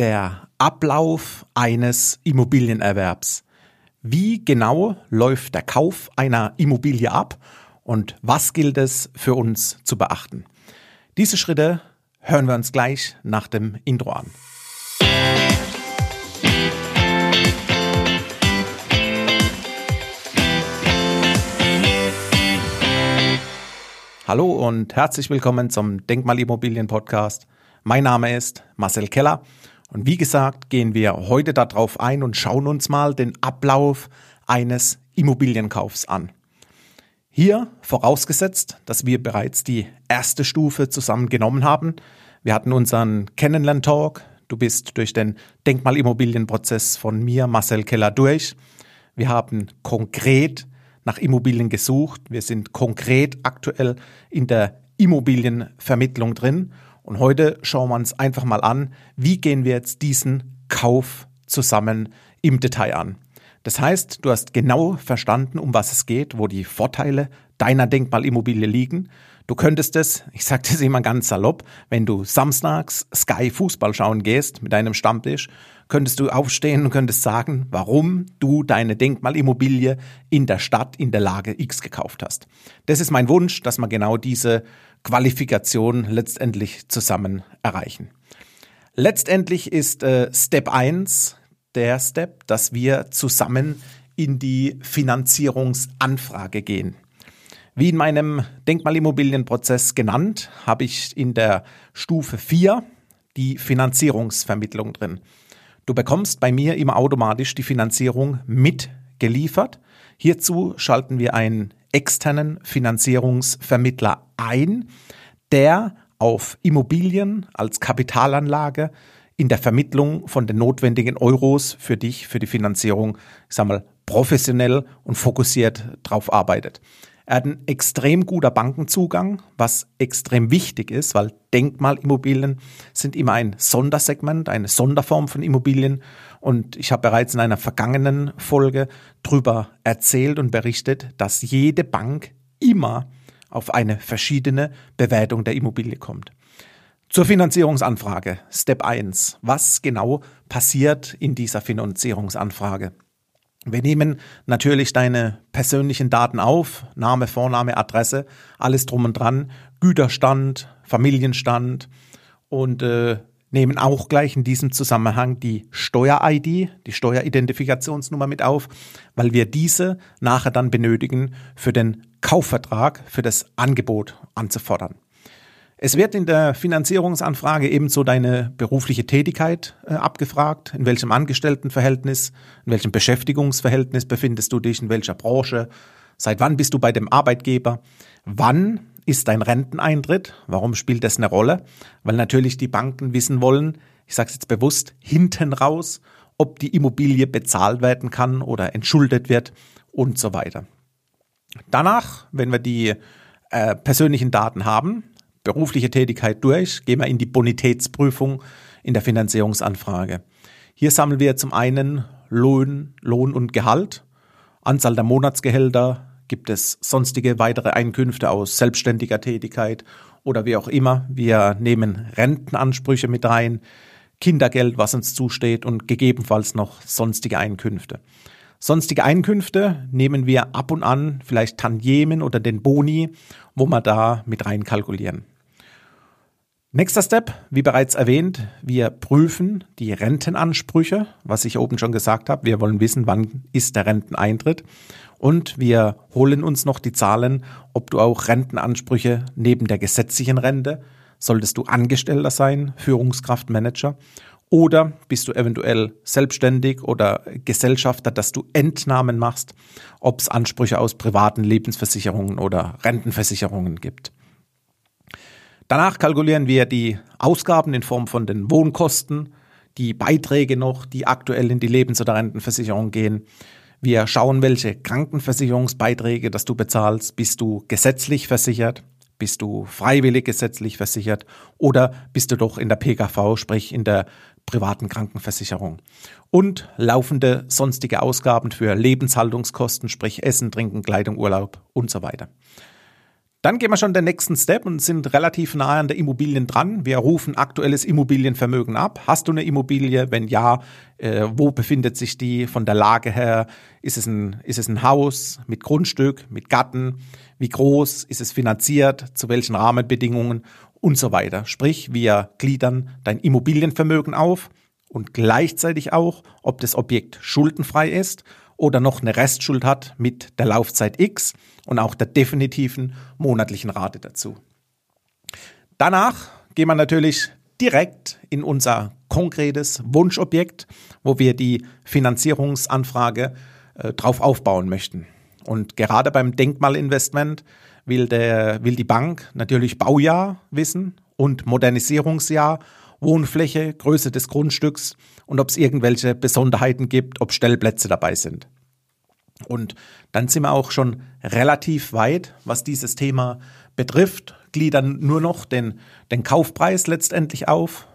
der Ablauf eines Immobilienerwerbs. Wie genau läuft der Kauf einer Immobilie ab und was gilt es für uns zu beachten? Diese Schritte hören wir uns gleich nach dem Intro an. Hallo und herzlich willkommen zum Denkmalimmobilien Podcast. Mein Name ist Marcel Keller und wie gesagt, gehen wir heute darauf ein und schauen uns mal den Ablauf eines Immobilienkaufs an. Hier vorausgesetzt, dass wir bereits die erste Stufe zusammen genommen haben. Wir hatten unseren Kennenlern-Talk. Du bist durch den Denkmalimmobilienprozess von mir, Marcel Keller, durch. Wir haben konkret nach Immobilien gesucht. Wir sind konkret aktuell in der Immobilienvermittlung drin und heute schauen wir uns einfach mal an, wie gehen wir jetzt diesen Kauf zusammen im Detail an. Das heißt, du hast genau verstanden, um was es geht, wo die Vorteile deiner Denkmalimmobilie liegen. Du könntest es, ich sage das immer ganz salopp, wenn du samstags Sky Fußball schauen gehst mit deinem Stammtisch, könntest du aufstehen und könntest sagen, warum du deine Denkmalimmobilie in der Stadt in der Lage X gekauft hast. Das ist mein Wunsch, dass wir genau diese Qualifikation letztendlich zusammen erreichen. Letztendlich ist äh, Step 1 der Step, dass wir zusammen in die Finanzierungsanfrage gehen. Wie in meinem Denkmalimmobilienprozess genannt, habe ich in der Stufe 4 die Finanzierungsvermittlung drin. Du bekommst bei mir immer automatisch die Finanzierung mitgeliefert. Hierzu schalten wir einen externen Finanzierungsvermittler ein, der auf Immobilien als Kapitalanlage in der Vermittlung von den notwendigen Euros für dich, für die Finanzierung, ich sag mal, professionell und fokussiert drauf arbeitet. Er hat einen extrem guter Bankenzugang, was extrem wichtig ist, weil Denkmalimmobilien sind immer ein Sondersegment, eine Sonderform von Immobilien. Und ich habe bereits in einer vergangenen Folge darüber erzählt und berichtet, dass jede Bank immer auf eine verschiedene Bewertung der Immobilie kommt. Zur Finanzierungsanfrage. Step 1. Was genau passiert in dieser Finanzierungsanfrage? Wir nehmen natürlich deine persönlichen Daten auf, Name, Vorname, Adresse, alles drum und dran, Güterstand, Familienstand und äh, nehmen auch gleich in diesem Zusammenhang die Steuer-ID, die Steueridentifikationsnummer mit auf, weil wir diese nachher dann benötigen für den Kaufvertrag, für das Angebot anzufordern. Es wird in der Finanzierungsanfrage ebenso deine berufliche Tätigkeit äh, abgefragt. In welchem Angestelltenverhältnis, in welchem Beschäftigungsverhältnis befindest du dich, in welcher Branche, seit wann bist du bei dem Arbeitgeber, wann ist dein Renteneintritt, warum spielt das eine Rolle? Weil natürlich die Banken wissen wollen, ich sage es jetzt bewusst, hinten raus, ob die Immobilie bezahlt werden kann oder entschuldet wird und so weiter. Danach, wenn wir die äh, persönlichen Daten haben, berufliche Tätigkeit durch, gehen wir in die Bonitätsprüfung in der Finanzierungsanfrage. Hier sammeln wir zum einen Lohn, Lohn und Gehalt, Anzahl der Monatsgehälter, gibt es sonstige weitere Einkünfte aus selbstständiger Tätigkeit oder wie auch immer. Wir nehmen Rentenansprüche mit rein, Kindergeld, was uns zusteht und gegebenenfalls noch sonstige Einkünfte. Sonstige Einkünfte nehmen wir ab und an, vielleicht Tantiemen oder den Boni, wo wir da mit rein kalkulieren. Nächster Step, wie bereits erwähnt, wir prüfen die Rentenansprüche, was ich oben schon gesagt habe. Wir wollen wissen, wann ist der Renteneintritt. Und wir holen uns noch die Zahlen, ob du auch Rentenansprüche neben der gesetzlichen Rente, solltest du Angestellter sein, Führungskraft, Manager, oder bist du eventuell selbstständig oder Gesellschafter, dass du Entnahmen machst, ob es Ansprüche aus privaten Lebensversicherungen oder Rentenversicherungen gibt. Danach kalkulieren wir die Ausgaben in Form von den Wohnkosten, die Beiträge noch, die aktuell in die Lebens- oder Rentenversicherung gehen. Wir schauen, welche Krankenversicherungsbeiträge, dass du bezahlst. Bist du gesetzlich versichert? Bist du freiwillig gesetzlich versichert? Oder bist du doch in der PKV, sprich in der privaten Krankenversicherung? Und laufende sonstige Ausgaben für Lebenshaltungskosten, sprich Essen, Trinken, Kleidung, Urlaub und so weiter. Dann gehen wir schon den nächsten Step und sind relativ nahe an der Immobilien dran. Wir rufen aktuelles Immobilienvermögen ab. Hast du eine Immobilie? Wenn ja, äh, wo befindet sich die von der Lage her? Ist es, ein, ist es ein Haus mit Grundstück, mit Gatten? Wie groß? Ist es finanziert? Zu welchen Rahmenbedingungen? Und so weiter. Sprich, wir gliedern dein Immobilienvermögen auf und gleichzeitig auch, ob das Objekt schuldenfrei ist oder noch eine Restschuld hat mit der Laufzeit X und auch der definitiven monatlichen Rate dazu. Danach gehen wir natürlich direkt in unser konkretes Wunschobjekt, wo wir die Finanzierungsanfrage äh, drauf aufbauen möchten. Und gerade beim Denkmalinvestment will, der, will die Bank natürlich Baujahr wissen und Modernisierungsjahr, Wohnfläche, Größe des Grundstücks und ob es irgendwelche Besonderheiten gibt, ob Stellplätze dabei sind. Und dann sind wir auch schon relativ weit, was dieses Thema betrifft, gliedern nur noch den, den Kaufpreis letztendlich auf,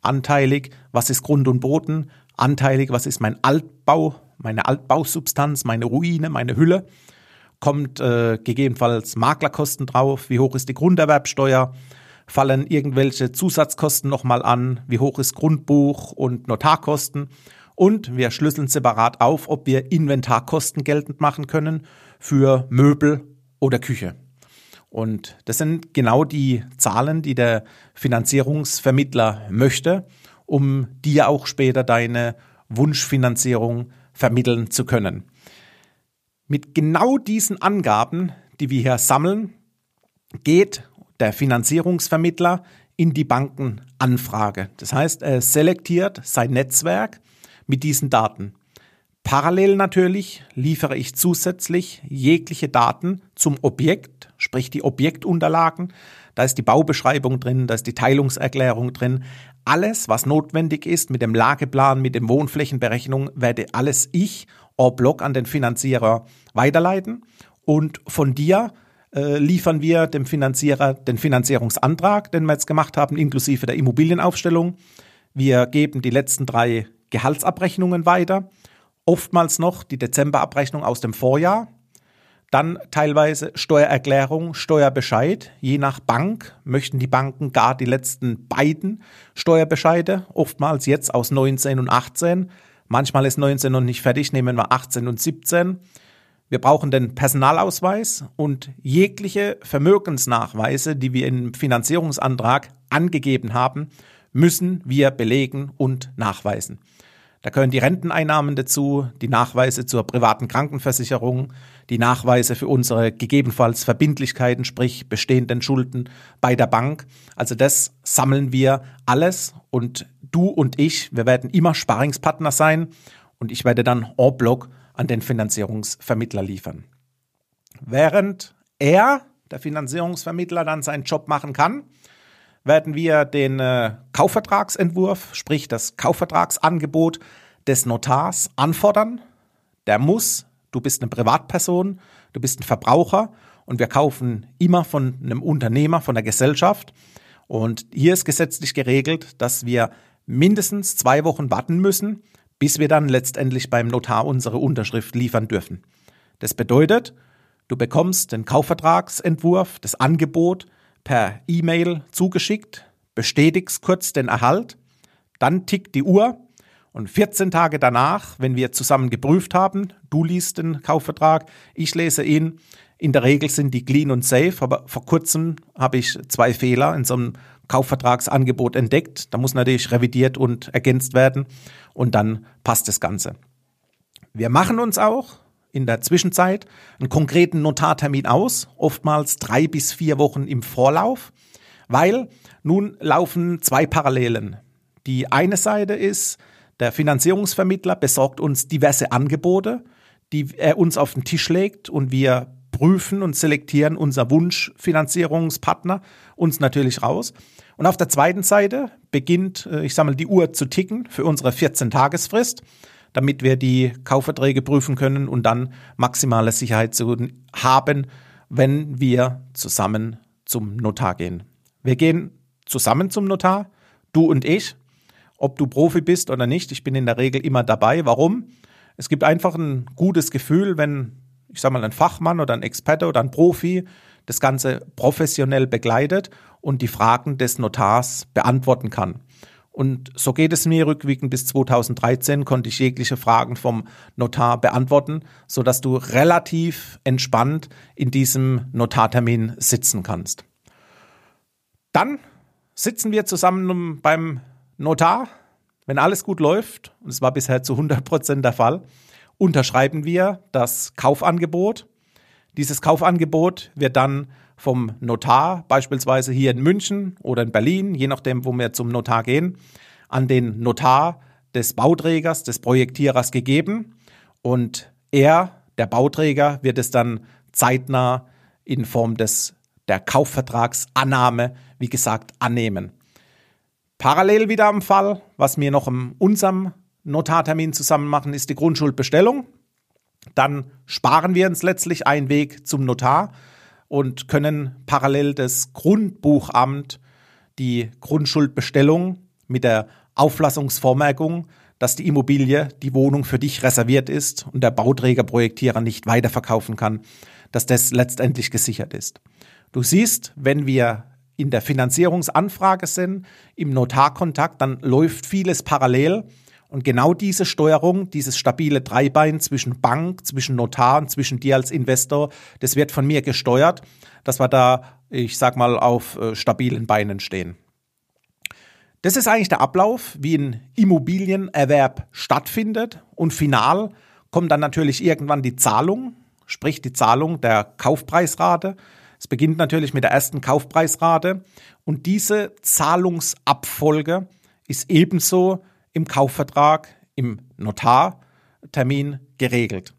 anteilig, was ist Grund und Boden, anteilig, was ist mein Altbau, meine Altbausubstanz, meine Ruine, meine Hülle, kommt äh, gegebenenfalls Maklerkosten drauf, wie hoch ist die Grunderwerbsteuer, fallen irgendwelche Zusatzkosten nochmal an, wie hoch ist Grundbuch und Notarkosten und wir schlüsseln separat auf, ob wir Inventarkosten geltend machen können für Möbel oder Küche. Und das sind genau die Zahlen, die der Finanzierungsvermittler möchte, um dir auch später deine Wunschfinanzierung vermitteln zu können. Mit genau diesen Angaben, die wir hier sammeln, geht der Finanzierungsvermittler in die Bankenanfrage. Das heißt, er selektiert sein Netzwerk mit diesen Daten. Parallel natürlich liefere ich zusätzlich jegliche Daten zum Objekt, sprich die Objektunterlagen. Da ist die Baubeschreibung drin, da ist die Teilungserklärung drin. Alles, was notwendig ist mit dem Lageplan, mit dem Wohnflächenberechnung, werde alles ich en bloc an den Finanzierer weiterleiten. Und von dir äh, liefern wir dem Finanzierer den Finanzierungsantrag, den wir jetzt gemacht haben, inklusive der Immobilienaufstellung. Wir geben die letzten drei Gehaltsabrechnungen weiter, oftmals noch die Dezemberabrechnung aus dem Vorjahr, dann teilweise Steuererklärung, Steuerbescheid. Je nach Bank möchten die Banken gar die letzten beiden Steuerbescheide, oftmals jetzt aus 19 und 18. Manchmal ist 19 noch nicht fertig, nehmen wir 18 und 17. Wir brauchen den Personalausweis und jegliche Vermögensnachweise, die wir im Finanzierungsantrag angegeben haben, müssen wir belegen und nachweisen. Da gehören die Renteneinnahmen dazu, die Nachweise zur privaten Krankenversicherung, die Nachweise für unsere gegebenenfalls Verbindlichkeiten, sprich bestehenden Schulden bei der Bank. Also das sammeln wir alles und du und ich, wir werden immer Sparingspartner sein und ich werde dann en bloc an den Finanzierungsvermittler liefern. Während er, der Finanzierungsvermittler, dann seinen Job machen kann, werden wir den äh, Kaufvertragsentwurf, sprich das Kaufvertragsangebot des Notars anfordern. Der muss, du bist eine Privatperson, du bist ein Verbraucher und wir kaufen immer von einem Unternehmer, von der Gesellschaft. Und hier ist gesetzlich geregelt, dass wir mindestens zwei Wochen warten müssen, bis wir dann letztendlich beim Notar unsere Unterschrift liefern dürfen. Das bedeutet, du bekommst den Kaufvertragsentwurf, das Angebot per E-Mail zugeschickt, bestätigst kurz den Erhalt, dann tickt die Uhr und 14 Tage danach, wenn wir zusammen geprüft haben, du liest den Kaufvertrag, ich lese ihn, in der Regel sind die clean und safe, aber vor kurzem habe ich zwei Fehler in so einem Kaufvertragsangebot entdeckt. Da muss natürlich revidiert und ergänzt werden und dann passt das Ganze. Wir machen uns auch in der Zwischenzeit einen konkreten Notartermin aus, oftmals drei bis vier Wochen im Vorlauf, weil nun laufen zwei Parallelen. Die eine Seite ist, der Finanzierungsvermittler besorgt uns diverse Angebote, die er uns auf den Tisch legt und wir prüfen und selektieren unser Wunschfinanzierungspartner uns natürlich raus. Und auf der zweiten Seite beginnt, äh, ich sammle die Uhr zu ticken für unsere 14-Tagesfrist damit wir die Kaufverträge prüfen können und dann maximale Sicherheit zu haben, wenn wir zusammen zum Notar gehen. Wir gehen zusammen zum Notar, du und ich, ob du Profi bist oder nicht. Ich bin in der Regel immer dabei. Warum? Es gibt einfach ein gutes Gefühl, wenn, ich sag mal, ein Fachmann oder ein Experte oder ein Profi das Ganze professionell begleitet und die Fragen des Notars beantworten kann. Und so geht es mir rückwirkend bis 2013 konnte ich jegliche Fragen vom Notar beantworten, so dass du relativ entspannt in diesem Notartermin sitzen kannst. Dann sitzen wir zusammen beim Notar, wenn alles gut läuft, und es war bisher zu 100 Prozent der Fall, unterschreiben wir das Kaufangebot. Dieses Kaufangebot wird dann vom Notar, beispielsweise hier in München oder in Berlin, je nachdem, wo wir zum Notar gehen, an den Notar des Bauträgers, des Projektierers gegeben. Und er, der Bauträger, wird es dann zeitnah in Form des, der Kaufvertragsannahme, wie gesagt, annehmen. Parallel wieder am Fall, was wir noch in unserem Notartermin zusammen machen, ist die Grundschuldbestellung. Dann sparen wir uns letztlich einen Weg zum Notar und können parallel das Grundbuchamt die Grundschuldbestellung mit der Auflassungsvormerkung, dass die Immobilie, die Wohnung für dich reserviert ist und der Bauträger, Projektierer nicht weiterverkaufen kann, dass das letztendlich gesichert ist. Du siehst, wenn wir in der Finanzierungsanfrage sind, im Notarkontakt, dann läuft vieles parallel und genau diese Steuerung, dieses stabile Dreibein zwischen Bank, zwischen Notar und zwischen dir als Investor, das wird von mir gesteuert, dass wir da, ich sag mal, auf äh, stabilen Beinen stehen. Das ist eigentlich der Ablauf, wie ein Immobilienerwerb stattfindet. Und final kommt dann natürlich irgendwann die Zahlung, sprich die Zahlung der Kaufpreisrate. Es beginnt natürlich mit der ersten Kaufpreisrate. Und diese Zahlungsabfolge ist ebenso im Kaufvertrag, im Notartermin geregelt.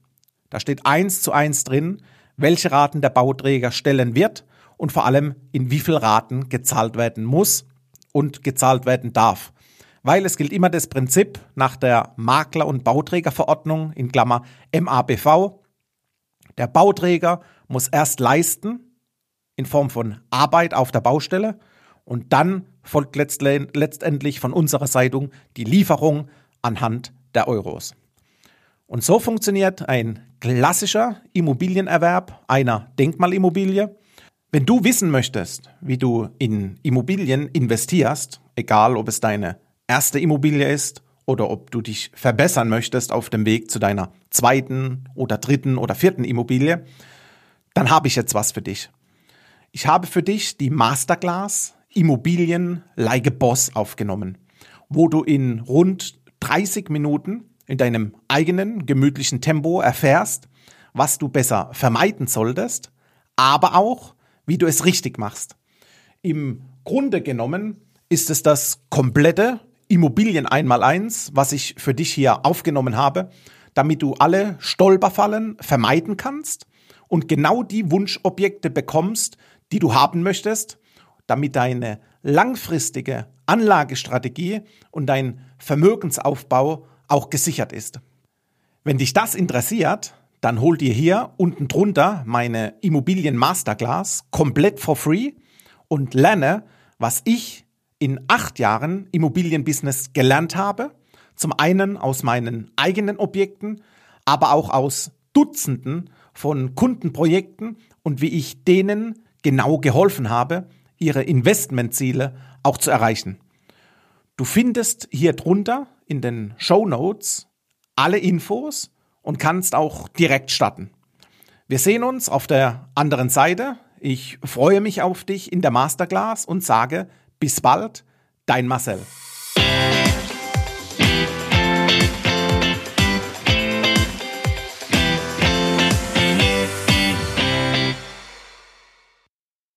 Da steht eins zu eins drin, welche Raten der Bauträger stellen wird und vor allem in wie viel Raten gezahlt werden muss und gezahlt werden darf. Weil es gilt immer das Prinzip nach der Makler- und Bauträgerverordnung in Klammer MABV. Der Bauträger muss erst leisten in Form von Arbeit auf der Baustelle und dann folgt letztendlich von unserer Seite die Lieferung anhand der Euros. Und so funktioniert ein klassischer Immobilienerwerb einer Denkmalimmobilie. Wenn du wissen möchtest, wie du in Immobilien investierst, egal ob es deine erste Immobilie ist oder ob du dich verbessern möchtest auf dem Weg zu deiner zweiten oder dritten oder vierten Immobilie, dann habe ich jetzt was für dich. Ich habe für dich die Masterclass Immobilien like a Boss aufgenommen, wo du in rund 30 Minuten in deinem eigenen gemütlichen Tempo erfährst, was du besser vermeiden solltest, aber auch, wie du es richtig machst. Im Grunde genommen ist es das komplette Immobilien einmal eins, was ich für dich hier aufgenommen habe, damit du alle Stolperfallen vermeiden kannst und genau die Wunschobjekte bekommst, die du haben möchtest, damit deine langfristige Anlagestrategie und dein Vermögensaufbau auch gesichert ist. Wenn dich das interessiert, dann hol dir hier unten drunter meine Immobilien Masterclass komplett for free und lerne, was ich in acht Jahren Immobilienbusiness gelernt habe. Zum einen aus meinen eigenen Objekten, aber auch aus Dutzenden von Kundenprojekten und wie ich denen genau geholfen habe, ihre Investmentziele auch zu erreichen. Du findest hier drunter in den Show Notes alle Infos und kannst auch direkt starten. Wir sehen uns auf der anderen Seite. Ich freue mich auf dich in der Masterclass und sage bis bald, dein Marcel.